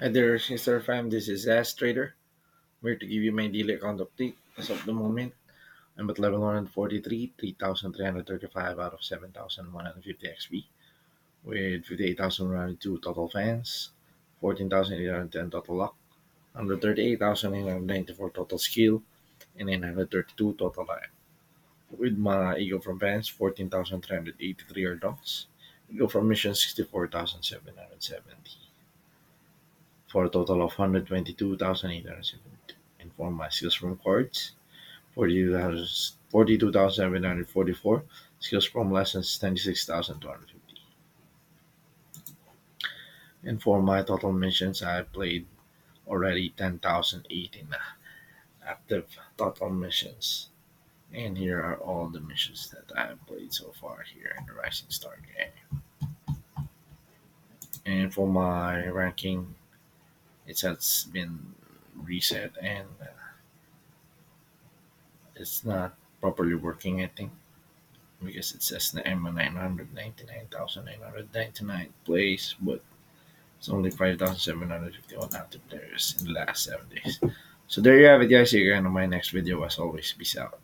Hi there, Mr. Fam. This is Zask Trader. I'm here to give you my daily account update. As of the moment, I'm at level 143, 3,335 out of 7,150 XP, with 58,102 total fans, 14,810 total luck, 138,894 total skill, and 932 total life. With my ego from fans, 14,383 are dogs. Ego from mission, 64,770 for a total of 122,872. And for my skills from cards, 42,744. Skills from lessons, 26,250. And for my total missions, I played already 10,018 active total missions. And here are all the missions that I have played so far here in the Rising Star game. And for my ranking, it has been reset and uh, it's not properly working, I think, because it says I'm a 999,999 place, but it's only 5,751 active players in the last seven days. So there you have it, guys. Again on my next video. As always, peace out.